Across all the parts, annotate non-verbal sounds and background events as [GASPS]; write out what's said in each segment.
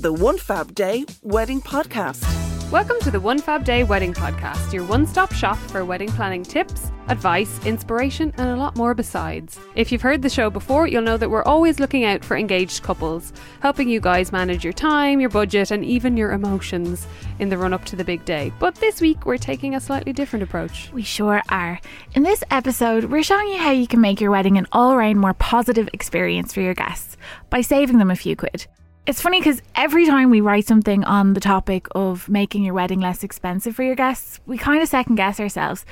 The One Fab Day Wedding Podcast. Welcome to the One Fab Day Wedding Podcast, your one stop shop for wedding planning tips, advice, inspiration, and a lot more besides. If you've heard the show before, you'll know that we're always looking out for engaged couples, helping you guys manage your time, your budget, and even your emotions in the run up to the big day. But this week, we're taking a slightly different approach. We sure are. In this episode, we're showing you how you can make your wedding an all round more positive experience for your guests by saving them a few quid. It's funny because every time we write something on the topic of making your wedding less expensive for your guests, we kind of second guess ourselves.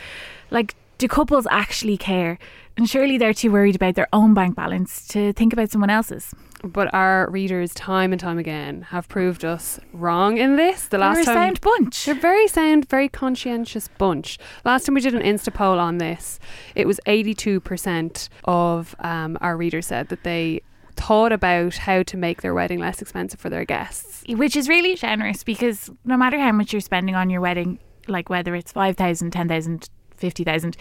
Like, do couples actually care? And surely they're too worried about their own bank balance to think about someone else's. But our readers, time and time again, have proved us wrong in this. The last They're a time, sound bunch. They're very sound, very conscientious bunch. Last time we did an Insta poll on this, it was 82% of um, our readers said that they thought about how to make their wedding less expensive for their guests. Which is really generous because no matter how much you're spending on your wedding, like whether it's 5,000, 10,000, 50,000,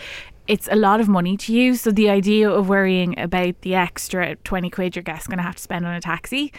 it's a lot of money to you. So the idea of worrying about the extra 20 quid your guest's going to have to spend on a taxi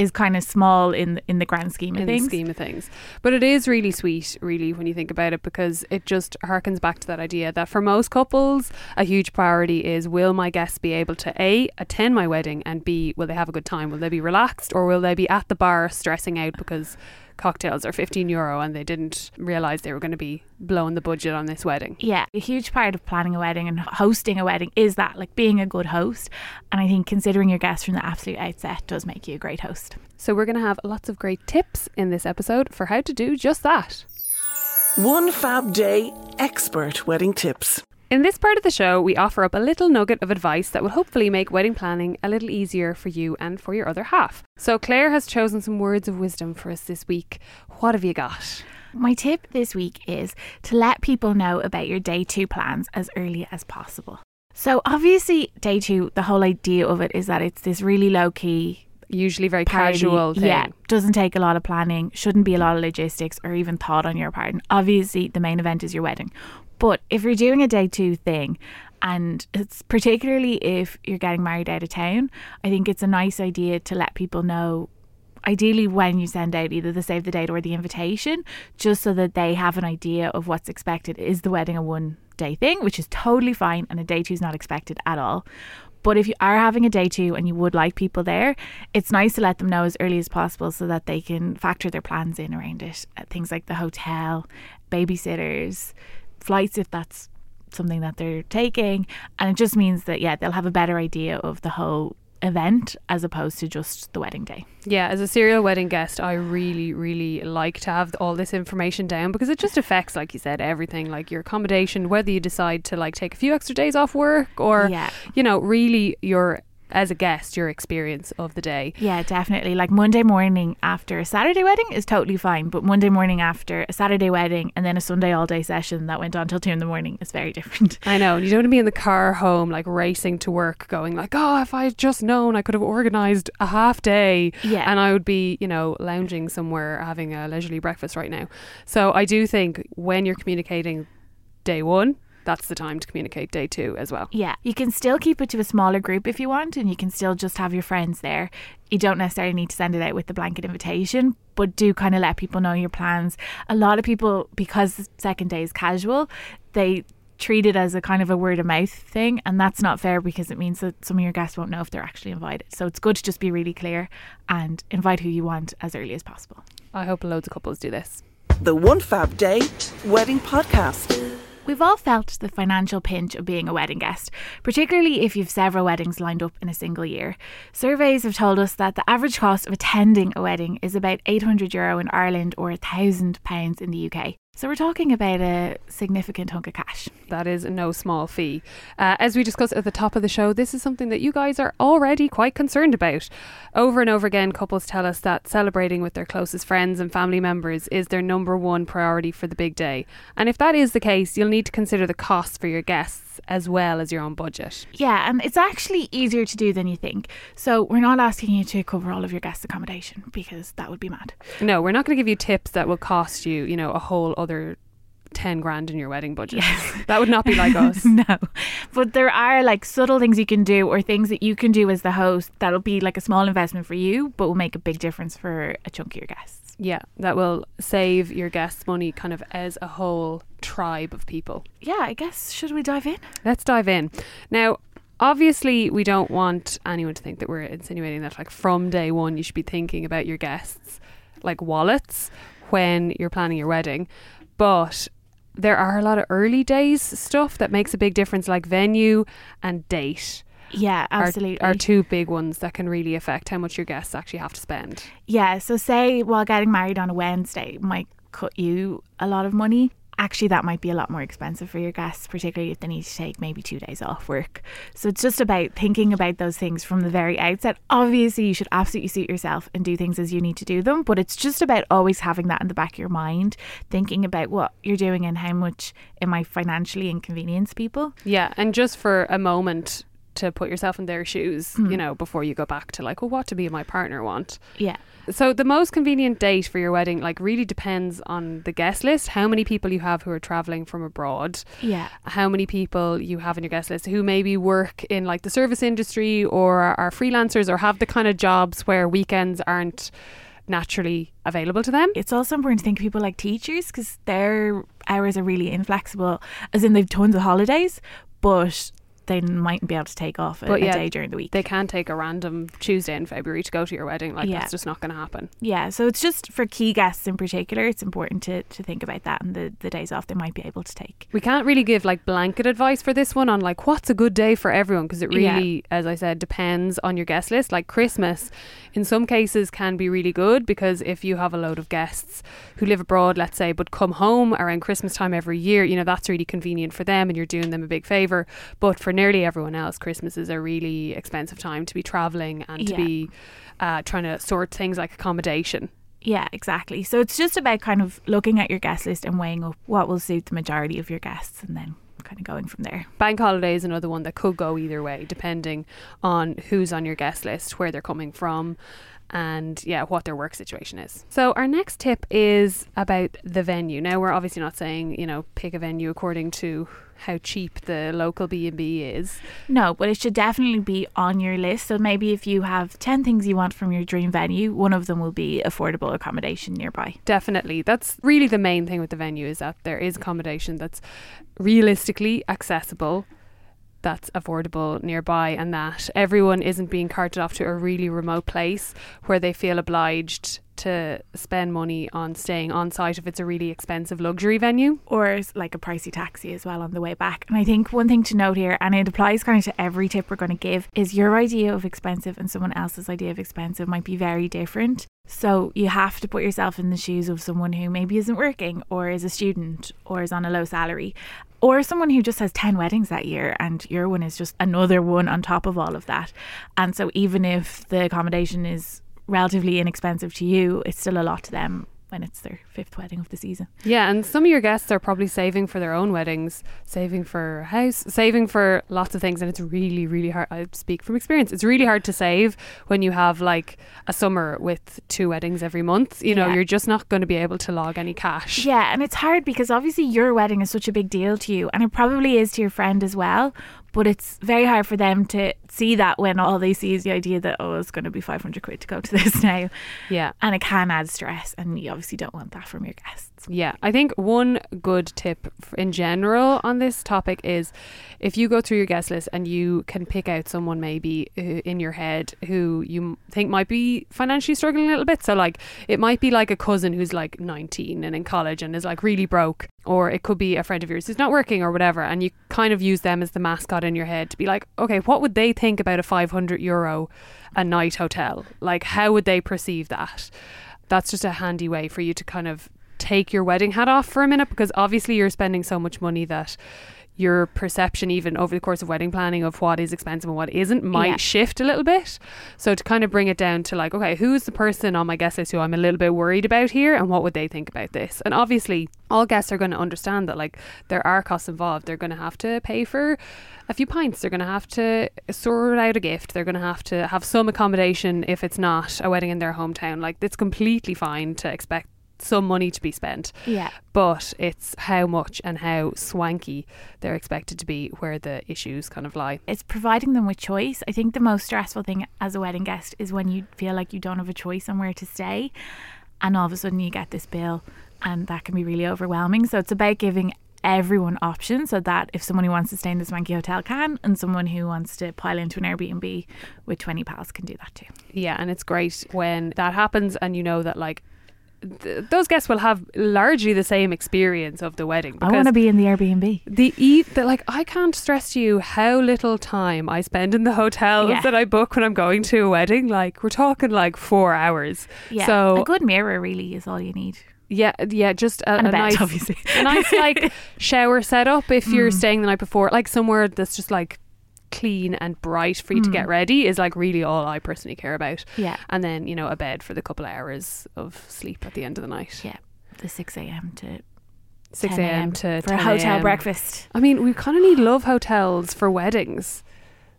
is kind of small in in the grand scheme of in things. the scheme of things. But it is really sweet, really, when you think about it, because it just harkens back to that idea that for most couples, a huge priority is will my guests be able to A, attend my wedding, and B, will they have a good time? Will they be relaxed, or will they be at the bar stressing out because cocktails are 15 euro and they didn't realize they were going to be blowing the budget on this wedding? Yeah, a huge part of planning a wedding and hosting a wedding is that, like being a good host. And I think considering your guests from the absolute outset does make you a great host. So, we're going to have lots of great tips in this episode for how to do just that. One Fab Day Expert Wedding Tips. In this part of the show, we offer up a little nugget of advice that will hopefully make wedding planning a little easier for you and for your other half. So, Claire has chosen some words of wisdom for us this week. What have you got? My tip this week is to let people know about your day two plans as early as possible. So, obviously, day two, the whole idea of it is that it's this really low key, Usually very party. casual thing. Yeah, doesn't take a lot of planning, shouldn't be a lot of logistics or even thought on your part. And obviously, the main event is your wedding. But if you're doing a day two thing, and it's particularly if you're getting married out of town, I think it's a nice idea to let people know. Ideally, when you send out either the save the date or the invitation, just so that they have an idea of what's expected. Is the wedding a one day thing, which is totally fine, and a day two is not expected at all. But if you are having a day two and you would like people there, it's nice to let them know as early as possible so that they can factor their plans in around it. Uh, Things like the hotel, babysitters, flights if that's something that they're taking. And it just means that, yeah, they'll have a better idea of the whole event as opposed to just the wedding day. Yeah, as a serial wedding guest, I really, really like to have all this information down because it just affects, like you said, everything like your accommodation, whether you decide to like take a few extra days off work or, Yeah. you know, really your, as a guest, your experience of the day. Yeah, definitely. Like Monday morning after a Saturday wedding is totally fine, but Monday morning after a Saturday wedding and then a Sunday all day session that went on till two in the morning is very [LAUGHS] different. I know. You don't want to be in the car home, like racing to work, going like, "Oh, if I had just known, I could have organised a half day, Yeah. and I would be, you know, lounging somewhere having a leisurely breakfast right now." So I do think when you're communicating day one, that's the time to communicate day two as well. Yeah, you can still keep it to a smaller group if you want, and you can still just have your friends there. You don't necessarily need to send it out with the blanket invitation, but do kind of let people know your plans. A lot of people, because the second day is casual, they treat it as a kind of a word of mouth thing, and that's not fair because it means that some of your guests won't know if they're actually invited. So it's good to just be really clear and invite who you want as early as possible. I hope loads of couples do this. The One Fab Day Wedding Podcast. We've all felt the financial pinch of being a wedding guest, particularly if you've several weddings lined up in a single year. Surveys have told us that the average cost of attending a wedding is about 800 euro in Ireland or 1000 pounds in the UK. So we're talking about a significant hunk of cash. That is no small fee. Uh, as we discussed at the top of the show, this is something that you guys are already quite concerned about. Over and over again, couples tell us that celebrating with their closest friends and family members is their number one priority for the big day. And if that is the case, you'll need to consider the costs for your guests as well as your own budget. Yeah, and it's actually easier to do than you think. So we're not asking you to cover all of your guests' accommodation because that would be mad. No, we're not going to give you tips that will cost you, you know, a whole other 10 grand in your wedding budget. That would not be like [LAUGHS] us. no. But there are like subtle things you can do or things that you can do as the host that'll be like a small investment for you, but will make a big difference for a chunk of your guests. Yeah, that will save your guests money kind of as a whole tribe of people. Yeah, I guess should we dive in? Let's dive in. Now, obviously, we don't want anyone to think that we're insinuating that like from day one you should be thinking about your guests like wallets when you're planning your wedding. But there are a lot of early days stuff that makes a big difference, like venue and date. Yeah, are- absolutely. Are, two big ones that can really affect how much your guests actually have to spend. Yeah, so say while getting married on a Wednesday might cut you a lot of money. Actually, that might be a lot more expensive for your guests, particularly if they need to take maybe two days off work. So it's just about thinking about those things from the very outset. Obviously, you should absolutely suit yourself and do things as you need to do them, but it's just about always having that in the back of your mind, thinking about what you're doing and how much it might financially inconvenience people. Yeah, and just for a moment to put yourself in their shoes, Hmm. you know, before you go back to like, well, what do me and my partner want? Yeah. So the most convenient date for your wedding, like, really depends on the guest list, how many people you have who are traveling from abroad, Yeah. how many people you have in your guest list who maybe work in like the service industry or are freelancers or have the kind of jobs where weekends aren't naturally available to them. It's also important to think of people like teachers because their hours are really inflexible, as in they've tons of holidays, but they mightn't be able to take off a, But a day during the week. They can take a random Tuesday in February to go to your wedding. Like Yeah. that's just not going to happen. yeah, so it's just for key guests in particular, it's important to, to think about that and the, the days off they might be able to take. We can't really give like blanket advice for this one on like what's a good day for everyone because it Yeah. really, as I said, depends on your guest list. Like Christmas, in some cases, can be really good because if you have a load of guests who live abroad, let's say, but come home around Christmas time every year, you know, that's really convenient for them and you're doing them a big favor. But for nearly everyone else, Christmas is a really expensive time to be traveling and to Yeah. be uh, trying to sort things like accommodation. Yeah, exactly. So it's just about kind of looking at your guest list and weighing up what will suit the majority of your guests and then kind of going from there. Bank holiday is another one that could go either way, depending on who's on your guest list, where they're coming from, and yeah, what their work situation is. So our next tip is about the venue. Now we're obviously not saying you know pick a venue according to how cheap the local B and B is. No, but it should definitely be on your list. So maybe if you have 10 things you want from your dream venue, one of them will be affordable accommodation nearby. Definitely, that's really the main thing with the venue is that there is accommodation that's realistically accessible. That's affordable nearby, and that everyone isn't being carted off to a really remote place where they feel obliged to spend money on staying on site if it's a really expensive luxury venue. or like a pricey taxi as well on the way back. And I think one thing to note here, and it applies kind of to every tip we're going to give, is your idea of expensive and someone else's idea of expensive might be very different. So you have to put yourself in the shoes of someone who maybe isn't working or is a student or is on a low salary. Or someone who just has 10 weddings that year and your one is just another one on top of all of that. And so even if the accommodation is relatively inexpensive to you, it's still a lot to them when it's their fifth wedding of the season. Yeah, and some of your guests are probably saving for their own weddings, saving for a house, saving for lots of things, and it's really, really hard. I speak from experience. It's really hard to save when you have like a summer with two weddings every month. You know, Yeah. you're just not going to be able to log any cash. Yeah, and it's hard because obviously your wedding is such a big deal to you, and it probably is to your friend as well. But it's very hard for them to see that when all they see is the idea that, oh, it's going to be 500 quid to go to [LAUGHS] this now. Yeah. And it can add stress, and you obviously don't want that from your guests. Yeah, I think one good tip in general on this topic is if you go through your guest list and you can pick out someone maybe uh, in your head who you think might be financially struggling a little bit. So, like, it might be like a cousin who's like 19 and in college and is like really broke, or it could be a friend of yours who's not working or whatever. And you kind of use them as the mascot in your head to be like, okay, what would they think about a 500 euro a night hotel? Like, how would they perceive that? That's just a handy way for you to kind of take your wedding hat off for a minute because obviously you're spending so much money that your perception even over the course of wedding planning of what is expensive and what isn't might Yeah. shift a little bit. So to kind of bring it down to like okay who's the person on my guest list who i'm a little bit worried about here and what would they think about this? And obviously all guests are going to understand that like there are costs involved. They're going to have to pay for a few pints. They're going to have to sort out a gift. They're going to have to have some accommodation if it's not a wedding in their hometown. Like it's completely fine to expect some money to be spent Yeah. but it's how much and how swanky they're expected to be where the issues kind of lie. It's providing them with choice. I think the most stressful thing as a wedding guest is when you feel like you don't have a choice on where to stay, and all of a sudden you get this bill, and that can be really overwhelming. So it's about giving everyone options so that if someone who wants to stay in the swanky hotel can, and someone who wants to pile into an Airbnb with 20 pals can do that too. Yeah, and it's great when that happens and you know that like th- those guests will have largely the same experience of the wedding I want to be in the Airbnb. the eat that like I can't stress to you how little time I spend in the hotels Yeah. that I book when I'm going to a wedding. Like we're talking like four hours. Yeah. So a good mirror really is all you need. yeah, yeah, just a, a a bed, nice, obviously. a nice like [LAUGHS] shower setup if Mm. you're staying the night before, like somewhere that's just like clean and bright for you to get ready is like really all I personally care about. Mm. Yeah. And then you know a bed for the couple of hours of sleep at the end of the night. Yeah. The 6 a.m. to Six a.m. to for a hotel breakfast. I mean, we kind of need love hotels for weddings.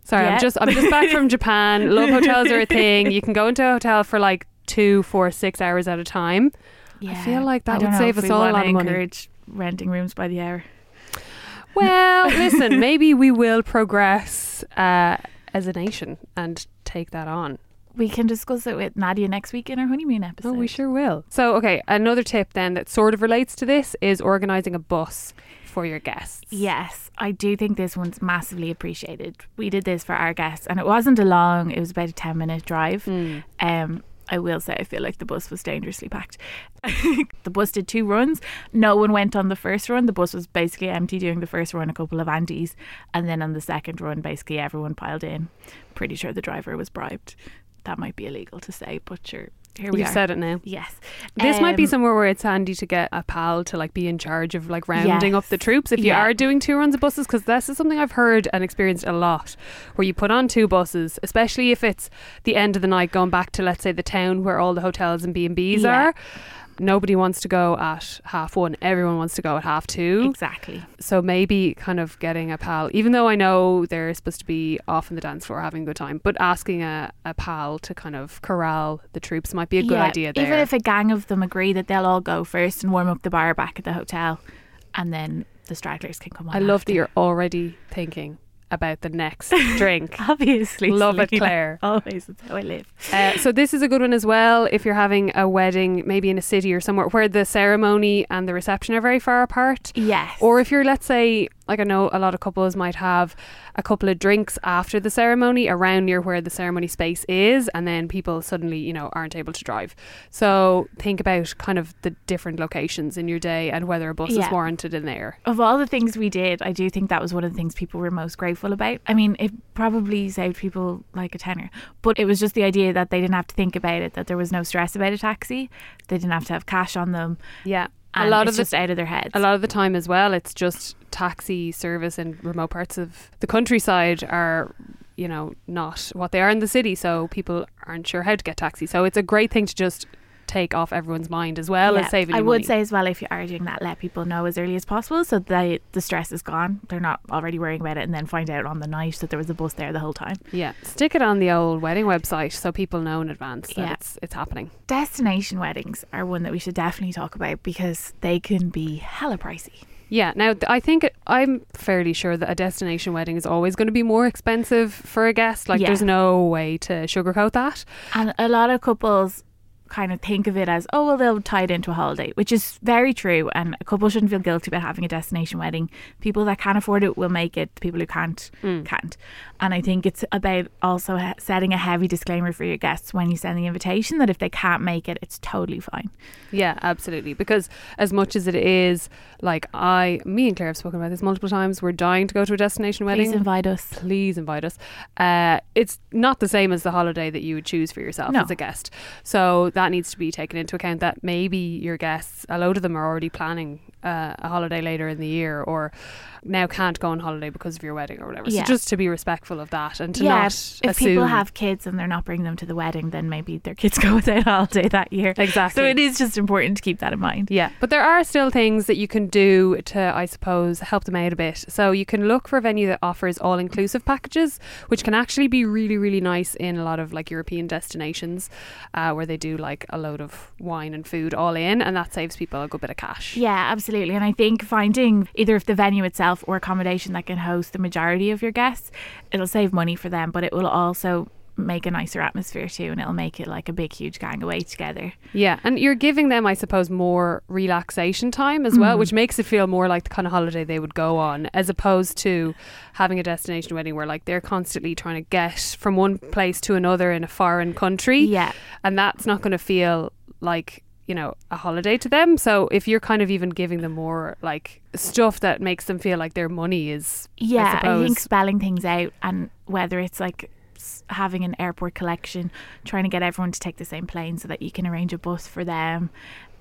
Sorry, Yeah. I'm just I'm just back from [LAUGHS] Japan. Love hotels are a thing. You can go into a hotel for like two, four, six hours at a time. Yeah. I feel like that would save us all a lot of money. encourage renting rooms by the hour. Well, [LAUGHS] listen, maybe we will progress uh, as a nation and take that on. We can discuss it with Nadia next week in our honeymoon episode. Oh, we sure will. So, okay, another tip then that sort of relates to this is organising a bus for your guests. Yes, I do think this one's massively appreciated. We did this for our guests, and it wasn't a long. It was about a ten minute drive. Um, I will say I feel like the bus was dangerously packed. [LAUGHS] the bus did two runs. No one went on the first run. The bus was basically empty during the first run. A couple of aunties, and then on the second run, basically everyone piled in. Pretty sure the driver was bribed. That might be illegal to say, but sure. Here we You are. said it now. yes. This might be Um, somewhere where it's handy to get a pal to like be in charge of like rounding up the troops if you Yeah. are doing two runs of buses because this is something I've heard and experienced a lot where you put on two buses especially if it's the end of the night going back to let's say the town where all the hotels and B&Bs Yeah. are nobody wants to go at half one everyone wants to go at half two Exactly. so maybe kind of getting a pal even though I know they're supposed to be off on the dance floor having a good time but asking a, a pal to kind of corral the troops might be a good Yeah, idea there Even if a gang of them agree that they'll all go first and warm up the bar back at the hotel, and then the stragglers can come on. I love that you're already thinking about the next [LAUGHS] drink. obviously Love it, Claire. Always, that's how I live. Uh, so this is a good one as well if you're having a wedding maybe in a city or somewhere where the ceremony and the reception are very far apart Yes. or if you're let's say like I know a lot of couples might have a couple of drinks after the ceremony around near where the ceremony space is and then people suddenly you know aren't able to drive so think about kind of the different locations in your day and whether a bus is warranted in there of all the things we did, I do think that was one of the things people were most grateful about. I mean, it probably saved people like a tenner, but it was just the idea that they didn't have to think about it, that there was no stress about a taxi, they didn't have to have cash on them. yeah And a lot it's of the just out of their heads. a lot of the time as well it's just taxi service in remote parts of the countryside are you know not what they are in the city so people aren't sure how to get taxis so it's a great thing to just take off everyone's mind as well as Yeah. saving I would money. say as well, if you are doing that, let people know as early as possible so that the stress is gone. They're not already worrying about it and then find out on the night that there was a bus there the whole time. yeah stick it on the old wedding website so people know in advance that Yeah. it's it's happening Destination weddings are one that we should definitely talk about because they can be hella pricey. yeah now th- I think it, I'm fairly sure that a destination wedding is always going to be more expensive for a guest like Yeah. there's no way to sugarcoat that And a lot of couples kind of think of it as, oh, well, they'll tie it into a holiday, which is very true. And a couple shouldn't feel guilty about having a destination wedding. People that can afford it will make it, people who can't, can't. And I think it's about also setting a heavy disclaimer for your guests when you send the invitation that if they can't make it, it's totally fine. Yeah, absolutely. Because as much as it is like I, me and Claire have spoken about this multiple times, we're dying to go to a destination wedding. Please invite us. Please invite us. Uh, it's not the same as the holiday that you would choose for yourself No. as a guest. So that needs to be taken into account that maybe your guests, a load of them are already planning uh, a holiday later in the year or now can't go on holiday because of your wedding or whatever. Yeah. So just to be respectful of that and to yeah, not if people assume- have kids and they're not bringing them to the wedding, then maybe their kids [LAUGHS] go without holiday that year. Exactly. So it is just important to keep that in mind. Yeah, but there are still things that you can do to, I suppose, help them out a bit. So you can look for a venue that offers all inclusive packages, which can actually be really, really nice in a lot of like European destinations uh, where they do like a load of wine and food all in, and that saves people a good bit of cash. Yeah, absolutely. And I think finding either if the venue itself or accommodation that can host the majority of your guests, it'll save money for them, but it will also make a nicer atmosphere too and it'll make it like a big huge gang away together. Yeah, and you're giving them, I suppose, more relaxation time as well, Mm. which makes it feel more like the kind of holiday they would go on, as opposed to having a destination wedding where like they're constantly trying to get from one place to another in a foreign country. Yeah. and that's not going to feel like you know a holiday to them so if you're kind of even giving them more like stuff that makes them feel like their money is Yeah, I, I, think spelling things out and whether it's like having an airport collection, trying to get everyone to take the same plane so that you can arrange a bus for them,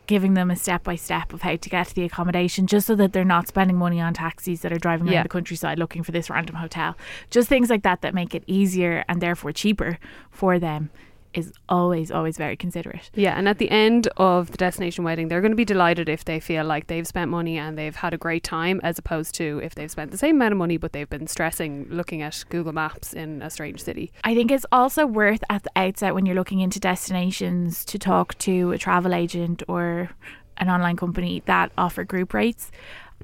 giving them a step by step of how to get to the accommodation just so that they're not spending money on taxis that are driving around Yeah. the countryside looking for this random hotel. Just things like that that make it easier and therefore cheaper for them is always always very considerate. yeah and at the end of the destination wedding they're going to be delighted if they feel like they've spent money and they've had a great time as opposed to if they've spent the same amount of money but they've been stressing looking at google maps in a strange city I think it's also worth at the outset when you're looking into destinations to talk to a travel agent or an online company that offer group rates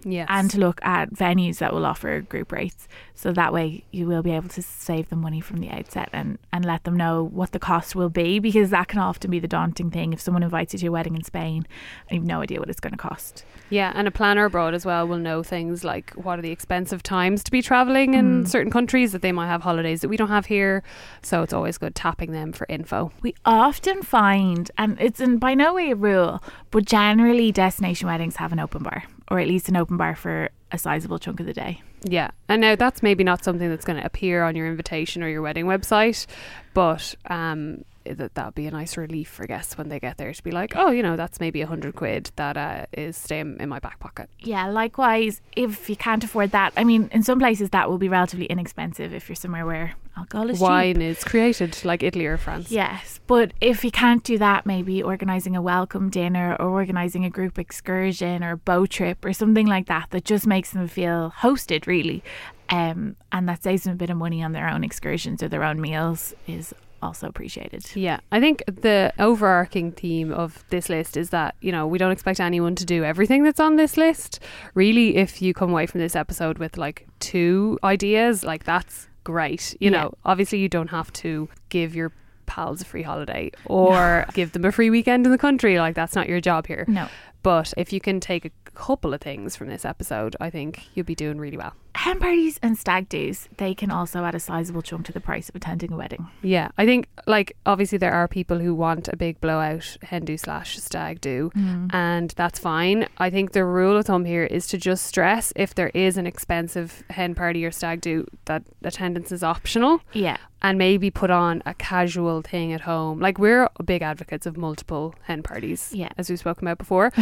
yes and to look at venues that will offer group rates. So that way you will be able to save them money from the outset and, and let them know what the cost will be because that can often be the daunting thing if someone invites you to a wedding in Spain and you've no idea what it's going to cost. Yeah, and a planner abroad as well will know things like what are the expensive times to be traveling in Mm. certain countries that they might have holidays that we don't have here. So it's always good tapping them for info. We often find, and it's in by no way a rule, but generally destination weddings have an open bar, or at least an open bar for a sizable chunk of the day. Yeah, and now that's maybe not something that's going to appear on your invitation or your wedding website, but um, that that'd be a nice relief for guests when they get there to be like, oh, you know, that's maybe a hundred quid that uh, is staying in my back pocket. Yeah, likewise, if you can't afford that, I mean, in some places that will be relatively inexpensive if you're somewhere where alcohol is cheap. Wine is created like Italy or France. Yes, but if you can't do that, maybe organising a welcome dinner or organising a group excursion or a boat trip or something like that that just makes them feel hosted, really. Um, and that saves them a bit of money on their own excursions or their own meals is also appreciated. Yeah, I think the overarching theme of this list is that, you know, we don't expect anyone to do everything that's on this list. Really, if you come away from this episode with like two ideas, like that's great. You Yeah. know, obviously you don't have to give your pals a free holiday or [LAUGHS] give them a free weekend in the country. Like that's not your job here. No. But if you can take a couple of things from this episode, I think you'll be doing really well. Hen parties and stag do's, they can also add a sizable chunk to the price of attending a wedding. Yeah, I think like obviously there are people who want a big blowout hen do slash stag do, mm. and that's fine. I think the rule of thumb here is to just stress if there is an expensive hen party or stag do that attendance is optional, Yeah. and maybe put on a casual thing at home. Like we're big advocates of multiple hen parties, Yeah. as we've spoken about before. [LAUGHS]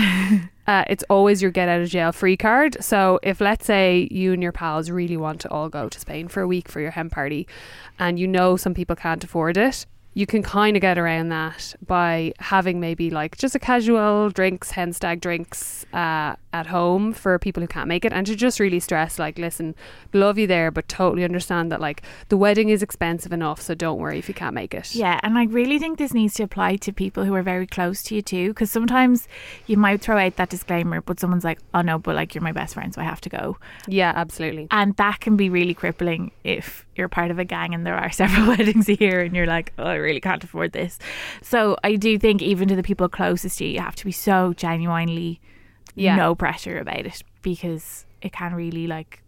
uh, it's always your get out of jail free card. So if let's say you and your pals really want to all go to Spain for a week for your hen party, and you know some people can't afford it. You can kind of get around that by having maybe like just a casual drinks, hen stag drinks uh, at home for people who can't make it, and to just really stress like, listen, love you there, but totally understand that like the wedding is expensive enough, so don't worry if you can't make it. Yeah, and I really think this needs to apply to people who are very close to you too, because sometimes you might throw out that disclaimer, but someone's like, "Oh no, but like you're my best friend, so I have to go," yeah, absolutely. and that can be really crippling if you're part of a gang and there are [LAUGHS] several weddings a year, and you're like, "Oh, I really can't afford this." So I do think even to the people closest to you, you have to be so genuinely Yeah. no pressure about it because it can really like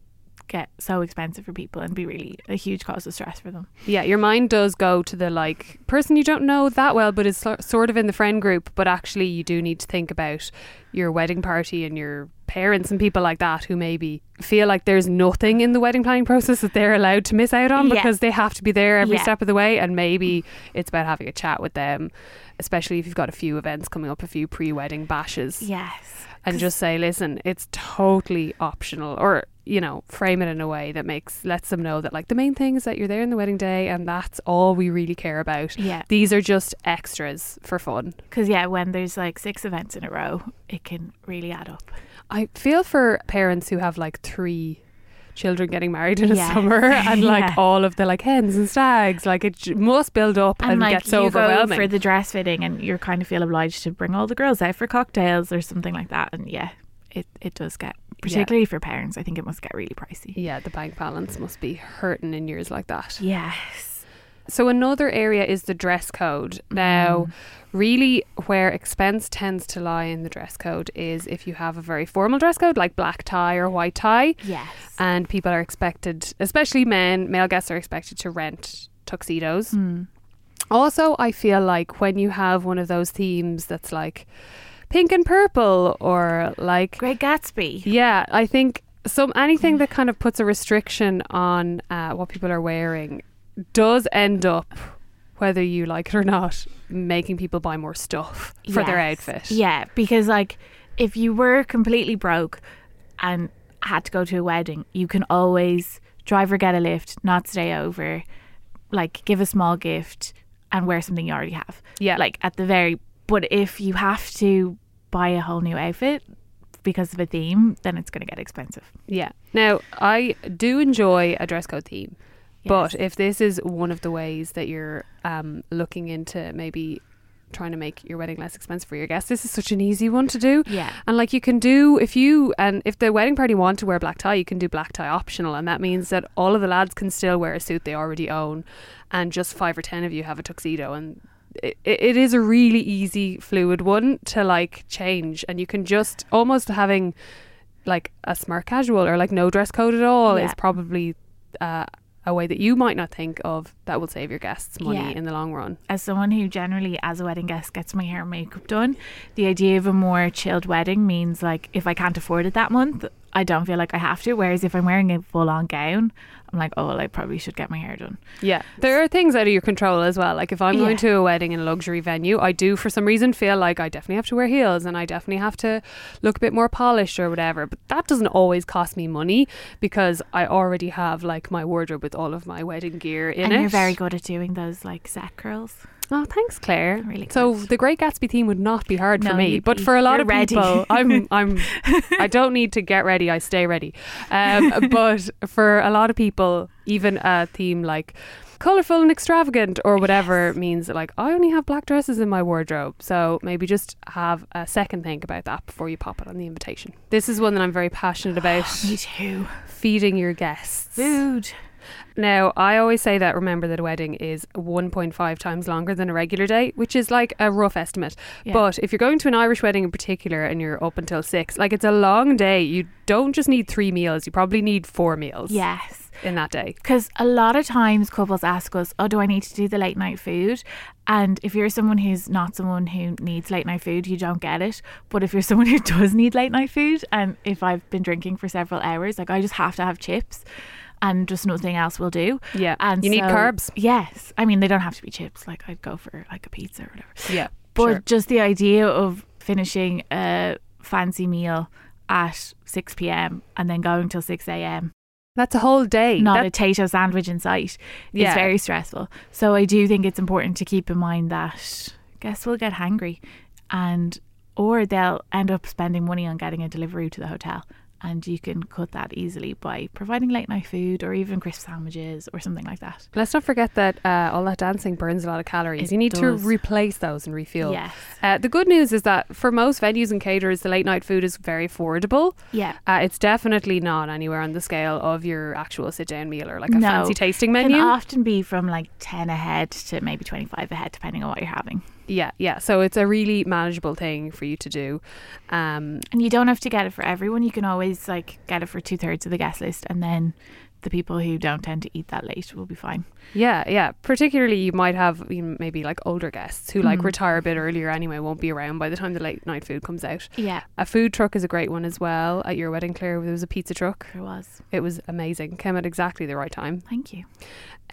get so expensive for people and be really a huge cause of stress for them. Yeah, your mind does go to the like person you don't know that well, but is so, sort of in the friend group. But actually, you do need to think about your wedding party and your parents and people like that who maybe feel like there's nothing in the wedding planning process that they're allowed to miss out on Yeah. because they have to be there every Yeah. step of the way. And maybe it's about having a chat with them, especially if you've got a few events coming up, a few pre wedding bashes Yes. and just say, listen, it's totally optional, or you know, frame it in a way that makes lets them know that like the main thing is that you're there on the wedding day, and that's all we really care about. Yeah. These are just extras for fun. Because, yeah, when there's like six events in a row, it can really add up. I feel for parents who have like three children getting married in a Yeah. summer [LAUGHS] and like Yeah. all of the like hens and stags like it j- must build up and, like get so overwhelming for the dress fitting, and you're kind of feel obliged to bring all the girls out for cocktails or something like that. And yeah, it it does get particularly for parents. I think it must get really pricey. yeah the bank balance must be hurting in years like that Yes. So another area is the dress code. Now, mm. really where expense tends to lie in the dress code is if you have a very formal dress code like black tie or white tie Yes. and people are expected, especially men, male guests are expected to rent tuxedos. Mm. Also, I feel like when you have one of those themes that's like pink and purple or like Great Gatsby. yeah, I think some anything that kind of puts a restriction on uh, what people are wearing does end up, whether you like it or not, making people buy more stuff for their Yes. outfit. Yeah, because like if you were completely broke and had to go to a wedding, you can always drive or get a lift, not stay over, like give a small gift and wear something you already have. Yeah. Like at the very but if you have to buy a whole new outfit because of a theme, then it's going to get expensive. Yeah. Now, I do enjoy a dress code theme, but if this is one of the ways that you're um, looking into maybe trying to make your wedding less expensive for your guests, this is such an easy one to do. Yeah. And like you can do if you and if the wedding party want to wear black tie, you can do black tie optional, and that means that all of the lads can still wear a suit they already own, and just five or ten of you have a tuxedo, and it, it is a really easy fluid one to like change, and you can just almost having like a smart casual or like no dress code at all Yeah. is probably uh, a way that you might not think of that will save your guests money Yeah. in the long run. as someone who generally, as a wedding guest, gets my hair and makeup done, the idea of a more chilled wedding means like if I can't afford it that month, I don't feel like I have to. Whereas if I'm wearing a full on gown, I'm like, oh, well, I probably should get my hair done. Yeah, there are things out of your control as well. Like if I'm Yeah. going to a wedding in a luxury venue, I do for some reason feel like I definitely have to wear heels and I definitely have to look a bit more polished or whatever. But that doesn't always cost me money because I already have like my wardrobe with all of my wedding gear in and it. you're very good at doing those like set curls. Oh, thanks, Claire. Really so good. the Great Gatsby theme would not be hard for me, but for a lot of ready. people, I'm [LAUGHS] I'm I don't need to get ready. I stay ready. Um, [LAUGHS] but for a lot of people, even a theme like colorful and extravagant or whatever means that like I only have black dresses in my wardrobe. So maybe just have a second think about that before you pop it on the invitation. This is one that I'm very passionate [GASPS] about. Me too. feeding your guests. Food. Now, I always say that remember that a wedding is 1.5 times longer than a regular day, which is like a rough estimate. Yeah. But if you're going to an Irish wedding in particular and you're up until six, like it's a long day. You don't just need three meals, you probably need four meals Yes. in that day. Because a lot of times couples ask us, oh, do I need to do the late night food? And if you're someone who's not someone who needs late night food, you don't get it. But if you're someone who [LAUGHS] does need late night food, and if I've been drinking for several hours, like I just have to have chips and just nothing else will do. Yeah. And You need carbs. Yes. I mean, they don't have to be chips. Like I'd go for like a pizza or whatever. Yeah. But sure. just the idea of finishing a fancy meal at 6 p.m. and then going till 6 a.m. That's a whole day. not That- a Tayto sandwich in sight Yeah. is very stressful. So I do think it's important to keep in mind that guests will get hangry and or they'll end up spending money on getting a delivery to the hotel. And you can cut that easily by providing late night food or even crisp sandwiches or something like that. Let's not forget that uh, all that dancing burns a lot of calories. It you need does. to replace those and refuel. Yes. Uh, the good news is that for most venues and caterers, the late night food is very affordable. Yeah. Uh, it's definitely not anywhere on the scale of your actual sit down meal or like a No. fancy tasting menu. It Can often be from like 10 ahead to maybe 25 ahead, depending on what you're having. Yeah, yeah. So it's a really manageable thing for you to do. Um, And you don't have to get it for everyone. You can always like get it for two thirds of the guest list, and then the people who don't tend to eat that late will be fine. yeah, yeah. Particularly, you might have you know, maybe like older guests who like Mhm. retire a bit earlier anyway, won't be around by the time the late night food comes out. Yeah, A food truck is a great one as well. At your wedding, Claire, there was a pizza truck. there was. It was amazing. Came at exactly the right time. Thank you.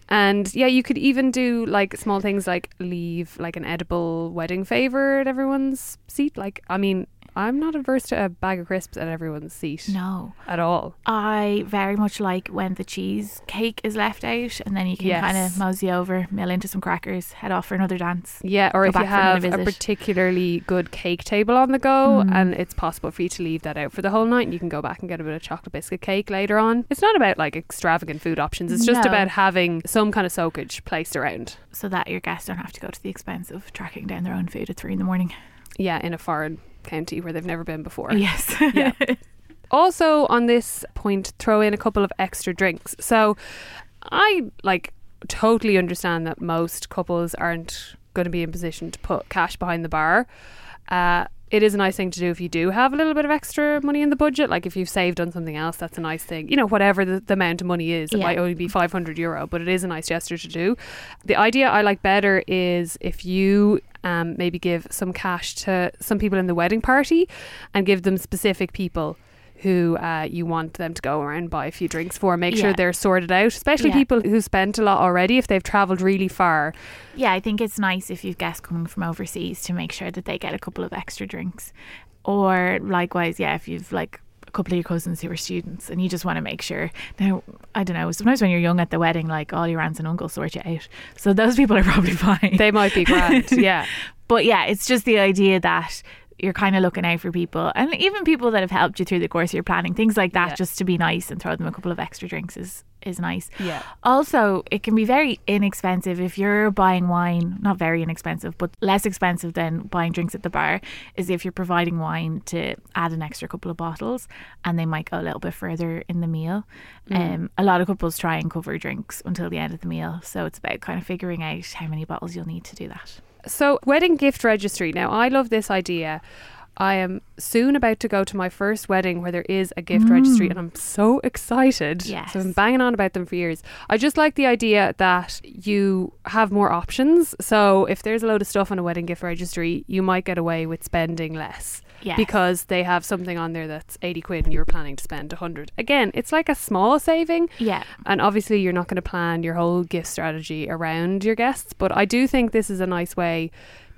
And yeah, you could even do like small things like leave like an edible wedding favor at everyone's seat. Like, I mean, I'm not averse to a bag of crisps at everyone's seat No, at all. I very much like when the cheesecake is left out, and then you can Yes. kind of mosey over, mill into some crackers, head off for another dance. Yeah, or if you back for another have a particularly good cake table on the go Mm. and it's possible for you to leave that out for the whole night and you can go back and get a bit of chocolate biscuit cake later on. It's not about like extravagant food options. It's just No. about having some kind of soakage placed around. so that your guests don't have to go to the expense of tracking down their own food at three in the morning. Yeah, in a foreign county where they've never been before. Yes. [LAUGHS] Yeah. also on this point throw in a couple of extra drinks so i like totally understand that most couples aren't going to be in position to put cash behind the bar uh, it is a nice thing to do if you do have a little bit of extra money in the budget like if you've saved on something else that's a nice thing you know whatever the, the amount of money is it Yeah. might only be 500 euro but it is a nice gesture to do the idea i like better is if you um, maybe give some cash to some people in the wedding party and give them specific people who uh, you want them to go around and buy a few drinks for. Make sure they're sorted out, especially Yeah. people who spent a lot already if they've travelled really far. Yeah, I think it's nice if you've guests coming from overseas to make sure that they get a couple of extra drinks. Or likewise, yeah, if you've like couple of your cousins who were students and you just want to make sure. Now, I don't know, sometimes when you're young at the wedding, like all your aunts and uncles sort you out. So those [LAUGHS] people are probably fine. They might be grand, [LAUGHS] yeah. But yeah, it's just the idea that you're kind of looking out for people and even people that have helped you through the course of your planning, things like that, Yeah. just to be nice and throw them a couple of extra drinks is is nice. Yeah. Also, it can be very inexpensive if you're buying wine, not very inexpensive, but less expensive than buying drinks at the bar, is if you're providing wine to add an extra couple of bottles and they might go a little bit further in the meal. Um, a lot of couples try and cover drinks until the end of the meal. So it's about kind of figuring out how many bottles you'll need to do that. So, wedding gift registry. Now, I love this idea. I am soon about to go to my first wedding where there is a gift registry, and mm. I'm so excited. Yes. So, I'm banging on about them for years. I just like the idea that you have more options. So, if there's a load of stuff on a wedding gift registry, you might get away with spending less. Yes. Because they have something on there that's 80 quid and you're planning to spend 100. Again, it's like a small saving. Yeah. And obviously, you're not going to plan your whole gift strategy around your guests, but I do think this is a nice way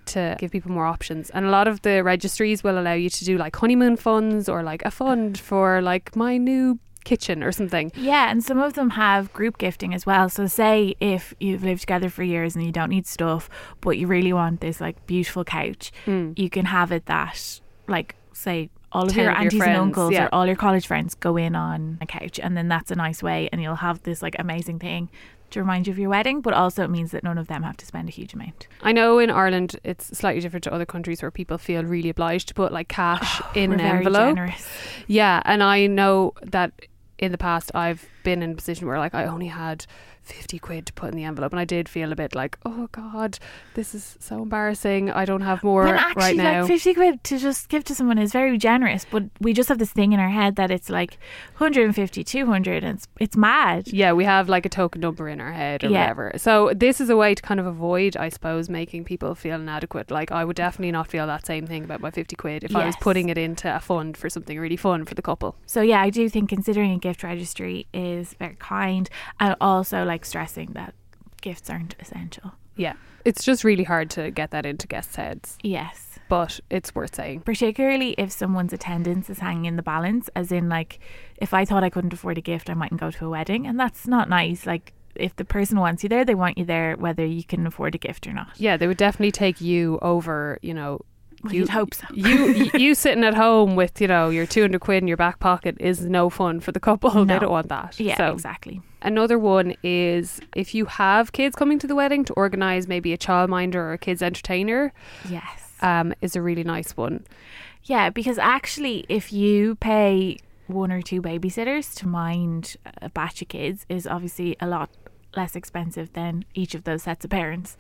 to give people more options. And a lot of the registries will allow you to do like honeymoon funds or like a fund for like my new kitchen or something. Yeah, and some of them have group gifting as well. So, say if you've lived together for years and you don't need stuff, but you really want this like beautiful couch, Mm. you can have it that, like, say, all of 10 your of your aunties friends, and uncles yeah. or all your college friends go in on a couch, and then that's a nice way, and you'll have this like amazing thing to remind you of your wedding, but also it means that none of them have to spend a huge amount. I know in Ireland it's slightly different to other countries where people feel really obliged to put like cash oh, in We're an envelope. generous. Yeah, and I know that in the past I've been in a position where like I only had 50 quid to put in the envelope and I did feel a bit like, oh god, this is so embarrassing. I don't have more When actually, right now. like fifty quid to just give to someone is very generous, but we just have this thing in our head that it's like 150, 200, and it's it's mad. yeah, we have like a token number in our head or Yeah. whatever. So this is a way to kind of avoid, I suppose, making people feel inadequate. Like I would definitely not feel that same thing about my 50 quid if I was putting it into a fund for something really fun for the couple. So yeah, I do think considering a gift registry is very kind, and also like stressing that gifts aren't essential. Yeah. It's just really hard to get that into guests' heads, Yes. but it's worth saying. Particularly if someone's attendance is hanging in the balance, as in like if I thought I couldn't afford a gift, I mightn't go to a wedding, and that's not nice. Like if the person wants you there, they want you there, whether you can afford a gift or not. Yeah, they would definitely take you over, you know, Well, you you'd hope so. you you [LAUGHS] sitting at home with, you know, your 200 quid in your back pocket is no fun for the couple. They don't want that. Yeah, So exactly. Another one is if you have kids coming to the wedding to organize maybe a childminder or a kids entertainer, Yes. um is a really nice one. Yeah, because actually, if you pay one or two babysitters to mind a batch of kids, is obviously a lot less expensive than each of those sets of parents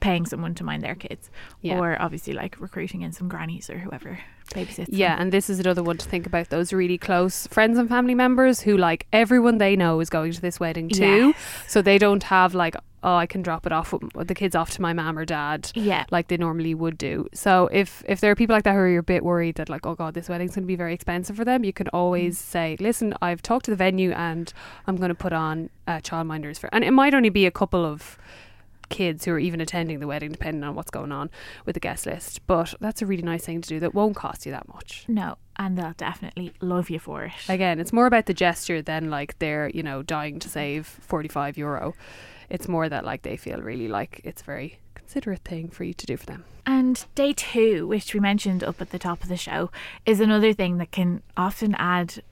paying someone to mind their kids, Yeah. or obviously like recruiting in some grannies or whoever babysits. Yeah, and this is another one to think about those really close friends and family members who like everyone they know is going to this wedding too. Yes. So they don't have like oh I can drop it off with, the kids off to my mom or dad yeah, like they normally would do. So if if there are people like that who are a bit worried that like oh god this wedding's going to be very expensive for them, you can always say listen I've talked to the venue and I'm going to put on uh, childminders for and it might only be a couple of kids who are even attending the wedding depending on what's going on with the guest list. But that's a really nice thing to do that won't cost you that much. No, and they'll definitely love you for it. again it's more about the gesture than like they're you know dying to save 45 euro. It's more that like they feel really like it's a very considerate thing for you to do for them. And day two, which we mentioned up at the top of the show, is another thing that can often add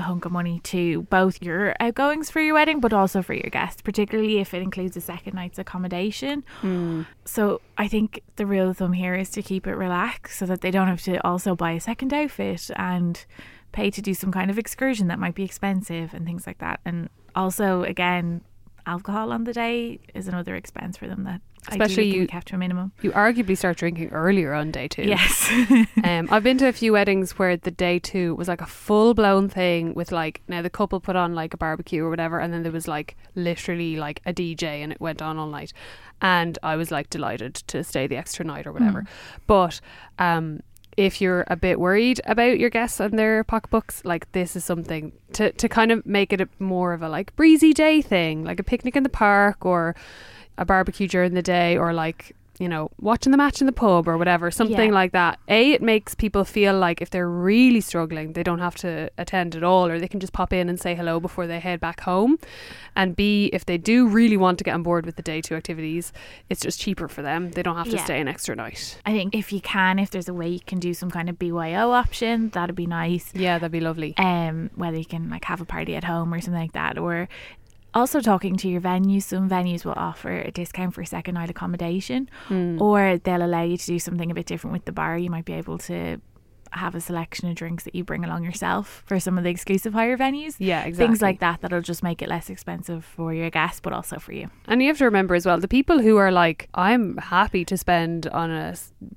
a hunk of money to both your outgoings for your wedding, but also for your guests, particularly if it includes a second night's accommodation. Hmm. So I think the real thumb here is to keep it relaxed so that they don't have to also buy a second outfit and pay to do some kind of excursion that might be expensive and things like that. And also, again, alcohol on the day is another expense for them that Especially you- kept to a minimum. you arguably start drinking earlier on day two Yes. [LAUGHS] um, I've been to a few weddings where the day two was like a full blown thing with like now the couple put on like a barbecue or whatever, and then there was like literally like a DJ and it went on all night, and I was like delighted to stay the extra night or whatever. But um, if you're a bit worried about your guests and their pocketbooks, like this is something to to kind of make it a more of a like breezy day thing, like a picnic in the park or a barbecue during the day or like you know watching the match in the pub or whatever something Yeah. like that a it makes people feel like if they're really struggling they don't have to attend at all or they can just pop in and say hello before they head back home and b if they do really want to get on board with the day two activities it's just cheaper for them they don't have to Yeah. stay an extra night I think if you can, if there's a way you can do some kind of BYO option, that'd be nice. yeah that'd be lovely Um, whether you can like have a party at home or something like that, or also talking to your venue, Some venues will offer a discount for a second night accommodation, Hmm. or they'll allow you to do something a bit different with the bar. You might be able to have a selection of drinks that you bring along yourself for some of the exclusive hire venues. yeah exactly Things like that that'll just make it less expensive for your guests, but also for you. And you have to remember as well the people who are like, I'm happy to spend on a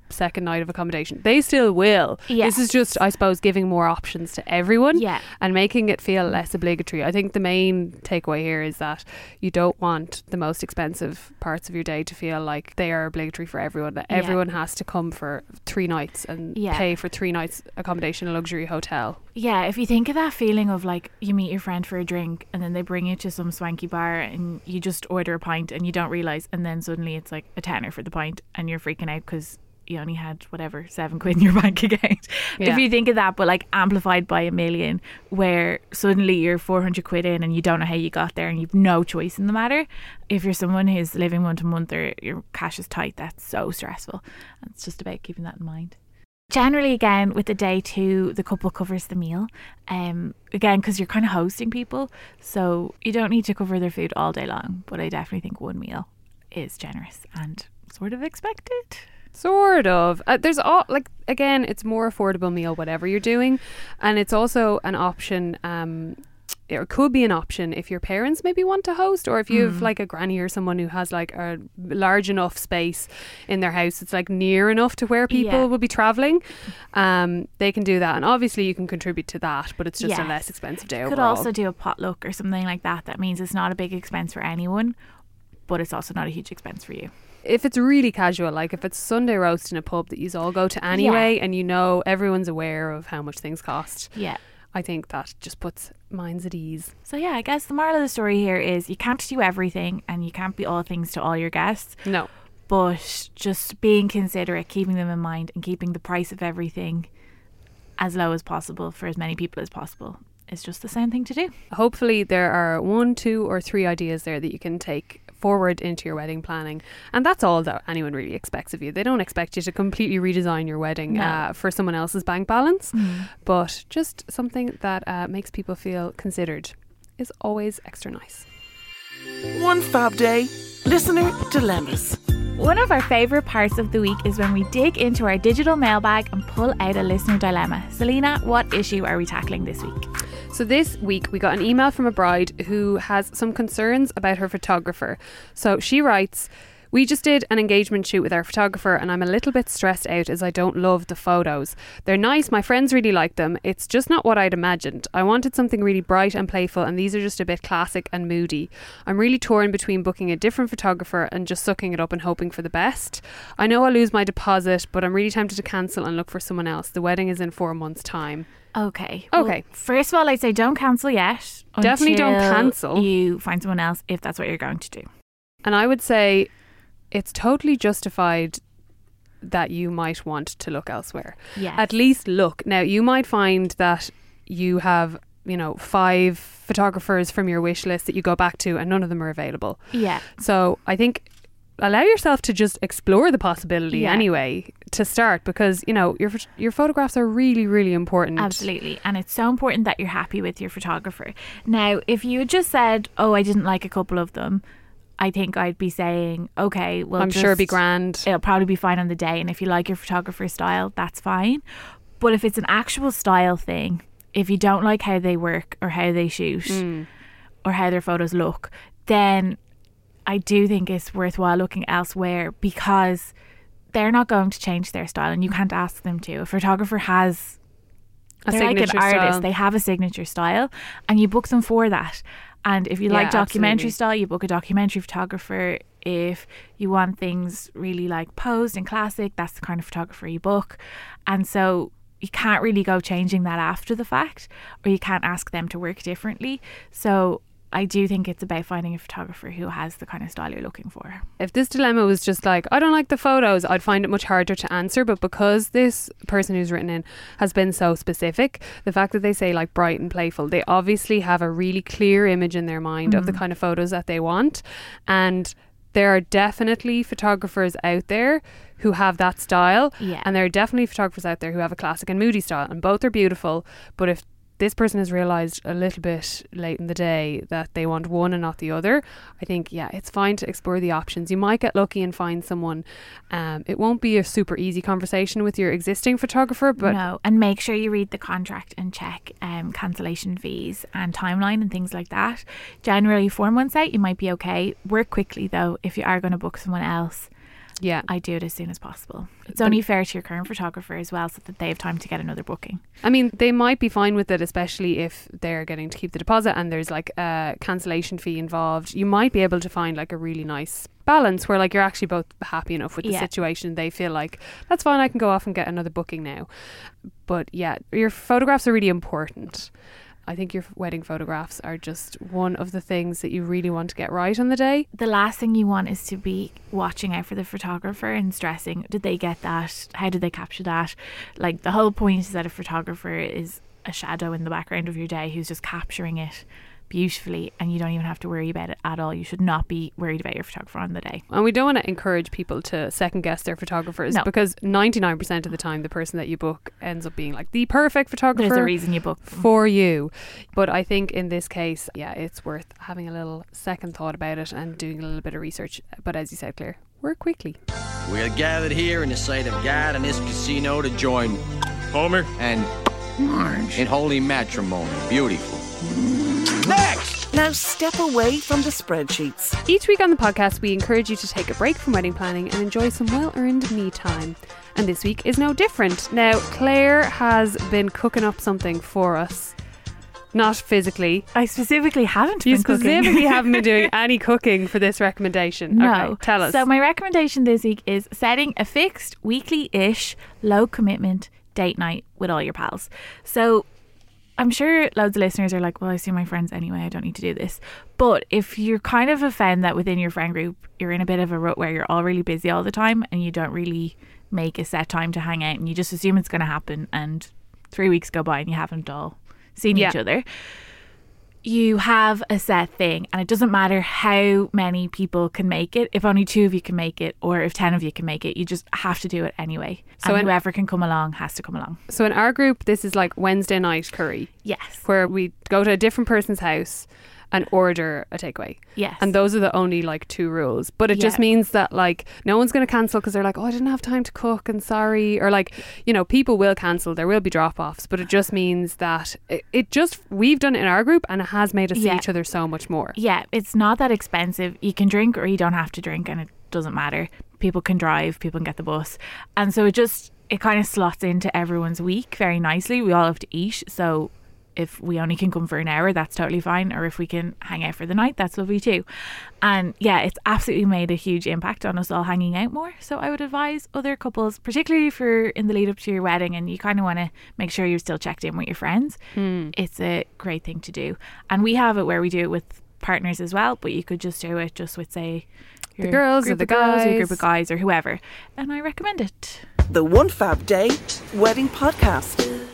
second night of accommodation, they still will. Yeah. This is just, I suppose, giving more options to everyone Yeah. and making it feel less obligatory. I think the main takeaway here is that you don't want the most expensive parts of your day to feel like they are obligatory for everyone, that Yeah. everyone has to come for three nights and Yeah. pay for three nights accommodation in a luxury hotel. Yeah, if you think of that feeling of like you meet your friend for a drink and then they bring you to some swanky bar and you just order a pint and you don't realize, and then suddenly it's like a tenner for the pint and you're freaking out because you only had whatever seven quid in your [LAUGHS] bank account. Yeah. If you think of that, but like amplified by a million, where suddenly you're 400 quid in and you don't know how you got there and you've no choice in the matter. If you're someone who's living month to month or your cash is tight, that's so stressful. And it's just about keeping that in mind. Generally, again, with the day two, the couple covers the meal. Um, again, because you're kind of hosting people, so you don't need to cover their food all day long. But I definitely think one meal is generous and sort of expected. Sort of. Uh, there's all like again, it's more affordable meal whatever you're doing, and it's also an option. Um, it could be an option if your parents maybe want to host, or if you have like a granny or someone who has like a large enough space in their house. It's like near enough to where people Yeah. will be traveling. Um, they can do that, and obviously you can contribute to that, but it's just a less expensive day You could overall. also do a potluck or something like that. That means it's not a big expense for anyone, but it's also not a huge expense for you. if it's really casual, like if it's Sunday roast in a pub that you all go to anyway, and you know everyone's aware of how much things cost, Yeah. I think that just puts minds at ease. So yeah, I guess the moral of the story here is you can't do everything and you can't be all things to all your guests. No. but just being considerate, keeping them in mind, and keeping the price of everything as low as possible for as many people as possible is just the same thing to do. Hopefully, there are one, two, or three ideas there that you can take forward into your wedding planning. And that's all that anyone really expects of you. They don't expect you to completely redesign your wedding No. uh, for someone else's bank balance, but just something that uh, makes people feel considered is always extra nice. One fab day. Listener dilemmas. One of our favourite parts of the week is when we dig into our digital mailbag and pull out a listener dilemma. Selena, what issue are we tackling this week? So this week we got an email from a bride who has some concerns about her photographer. So she writes, We just did an engagement shoot with our photographer, and I'm a little bit stressed out as I don't love the photos. They're nice, my friends really like them. It's just not what I'd imagined. I wanted something really bright and playful, and these are just a bit classic and moody. I'm really torn between booking a different photographer and just sucking it up and hoping for the best. I know I'll lose my deposit, but I'm really tempted to cancel and look for someone else. The wedding is in four months' time. Okay. Okay. first of all, I'd say don't cancel yet. Definitely don't cancel. You find someone else if that's what you're going to do. And I would say it's totally justified that you might want to look elsewhere. Yes. At least look. Now, you might find that you have, you know, five photographers from your wish list that you go back to and none of them are available. Yeah. So I think allow yourself to just explore the possibility Yeah. anyway to start because, you know, your your photographs are really, really important. Absolutely. And it's so important that you're happy with your photographer. Now, if you had just said, oh, I didn't like a couple of them, I think I'd be saying, okay, well, I'm sure it'd be grand. It'll probably be fine on the day. And if you like your photographer style, that's fine. But if it's an actual style thing, if you don't like how they work or how they shoot Mm. or how their photos look, then I do think it's worthwhile looking elsewhere because they're not going to change their style and you can't ask them to. A photographer has A they're like an signature artist. style. They have a signature style, and you book them for that. And if you Yeah, like documentary absolutely. style, you book a documentary photographer. If you want things really like posed and classic, that's the kind of photographer you book. And so you can't really go changing that after the fact, or you can't ask them to work differently. So I do think it's about finding a photographer who has the kind of style you're looking for. if this dilemma was just like I don't like the photos, I'd find it much harder to answer. But because this person who's written in has been so specific, the fact that they say like bright and playful, they obviously have a really clear image in their mind of the mm. kind of photos that they want, and there are definitely photographers out there who have that style, Yeah. and there are definitely photographers out there who have a classic and moody style, and both are beautiful. But if this person has realized a little bit late in the day that they want one and not the other, I think yeah, it's fine to explore the options. You might get lucky and find someone. Um, it won't be a super easy conversation with your existing photographer, but no, and make sure you read the contract and check um, cancellation fees and timeline and things like that. Generally, four months out, you might be okay. Work quickly though. If you are going to book someone else, yeah, I do it as soon as possible. It's only fair to your current photographer as well, so that they have time to get another booking. I mean they might be fine with it, especially if they're getting to keep the deposit and there's like a cancellation fee involved. You might be able to find like a really nice balance where like you're actually both happy enough with the Yeah. situation. They feel like that's fine. I can go off and get another booking now. But yeah, your photographs are really important. I think your wedding photographs are just one of the things that you really want to get right on the day. The last thing you want is to be watching out for the photographer and stressing. Did they get that? How did they capture that? Like the whole point is that a photographer is a shadow in the background of your day who's just capturing it beautifully and you don't even have to worry about it at all. You should not be worried about your photographer on the day. And we don't want to encourage people to second guess their photographers No. because 99% of the time, the person that you book ends up being like the perfect photographer. There's a reason you book them. for you. But I think in this case, yeah, it's worth having a little second thought about it and doing a little bit of research. But as you said, Claire, work quickly. We are gathered here in the sight of God and this casino to join Homer. and Marge in holy matrimony. Beautiful. Next! Now step away from the spreadsheets. Each week on the podcast, we encourage you to take a break from wedding planning and enjoy some well earned me time. And this week is no different. Now, Claire has been cooking up something for us. Not physically. I specifically haven't You been cooking. specifically haven't been doing [LAUGHS] any cooking for this recommendation. No. Okay, tell us. So my recommendation this week is setting a fixed weekly-ish low commitment date night with all your pals. So I'm sure loads of listeners are like, well, I see my friends anyway. I don't need to do this. But if you're kind of a fan that within your friend group, you're in a bit of a rut where you're all really busy all the time and you don't really make a set time to hang out and you just assume it's going to happen and three weeks go by and you haven't all seen each other you have a set thing and it doesn't matter how many people can make it if only two of you can make it or if 10 of you can make it you just have to do it anyway. So and in- whoever can come along has to come along. So in our group, this is like Wednesday night curry. yes. Where we go to a different person's house and order a takeaway. Yes. And those are the only like two rules. But it just means that like no one's going to cancel because they're like, oh, I didn't have time to cook and sorry. Or like, you know, people will cancel. There will be drop offs. But it just means that it, it just, we've done it in our group and it has made us see each other so much more. yeah it's not that expensive you can drink or you don't have to drink and it doesn't matter. People can drive, people can get the bus. And so it just it kind of slots into everyone's week very nicely. We all have to eat, so if we only can come for an hour, that's totally fine. Or if we can hang out for the night, that's lovely too. And yeah, it's absolutely made a huge impact on us all hanging out more. So I would advise other couples, particularly for in the lead up to your wedding and you kind of want to make sure you're still checked in with your friends, hmm. it's a great thing to do. And we have it where we do it with partners as well, but you could just do it just with, say, your girls or the guys. girls or your group of guys or whoever. And I recommend it. The One Fab Day Wedding Podcast.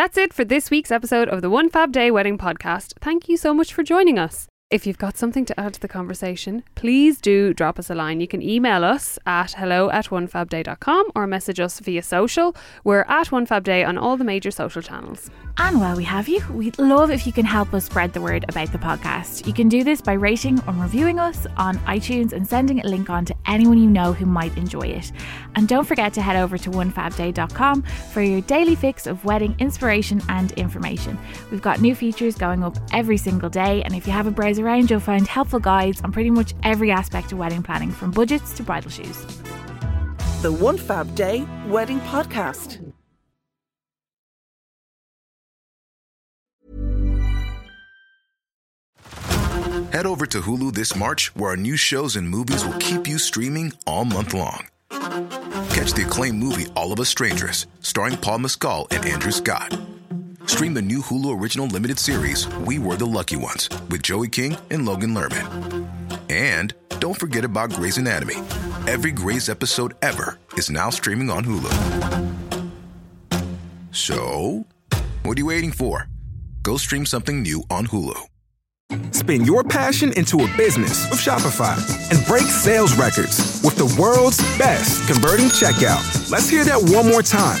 That's it for this week's episode of the One Fab Day Wedding Podcast. Thank you so much for joining us. If you've got something to add to the conversation, please do drop us a line. You can email us at hello at onefabday.com or message us via social. We're at onefabday on all the major social channels. And while we have you, we'd love if you can help us spread the word about the podcast. You can do this by rating or reviewing us on iTunes and sending a link on to anyone you know who might enjoy it. And don't forget to head over to onefabday.com for your daily fix of wedding inspiration and information. We've got new features going up every single day, and if you have a browse around, you'll find helpful guides on pretty much every aspect of wedding planning, from budgets to bridal shoes. The One Fab Day Wedding Podcast. Head over to Hulu this March, where our new shows and movies will keep you streaming all month long. Catch the acclaimed movie All of Us Strangers, starring Paul Mescal and Andrew Scott. Stream the new Hulu original limited series We Were the Lucky Ones with Joey King and Logan Lerman. And don't forget about Grey's Anatomy. Every Grey's episode ever is now streaming on Hulu. So, what are you waiting for? Go stream something new on Hulu. Spin your passion into a business with Shopify and break sales records with the world's best converting checkout. Let's hear that one more time.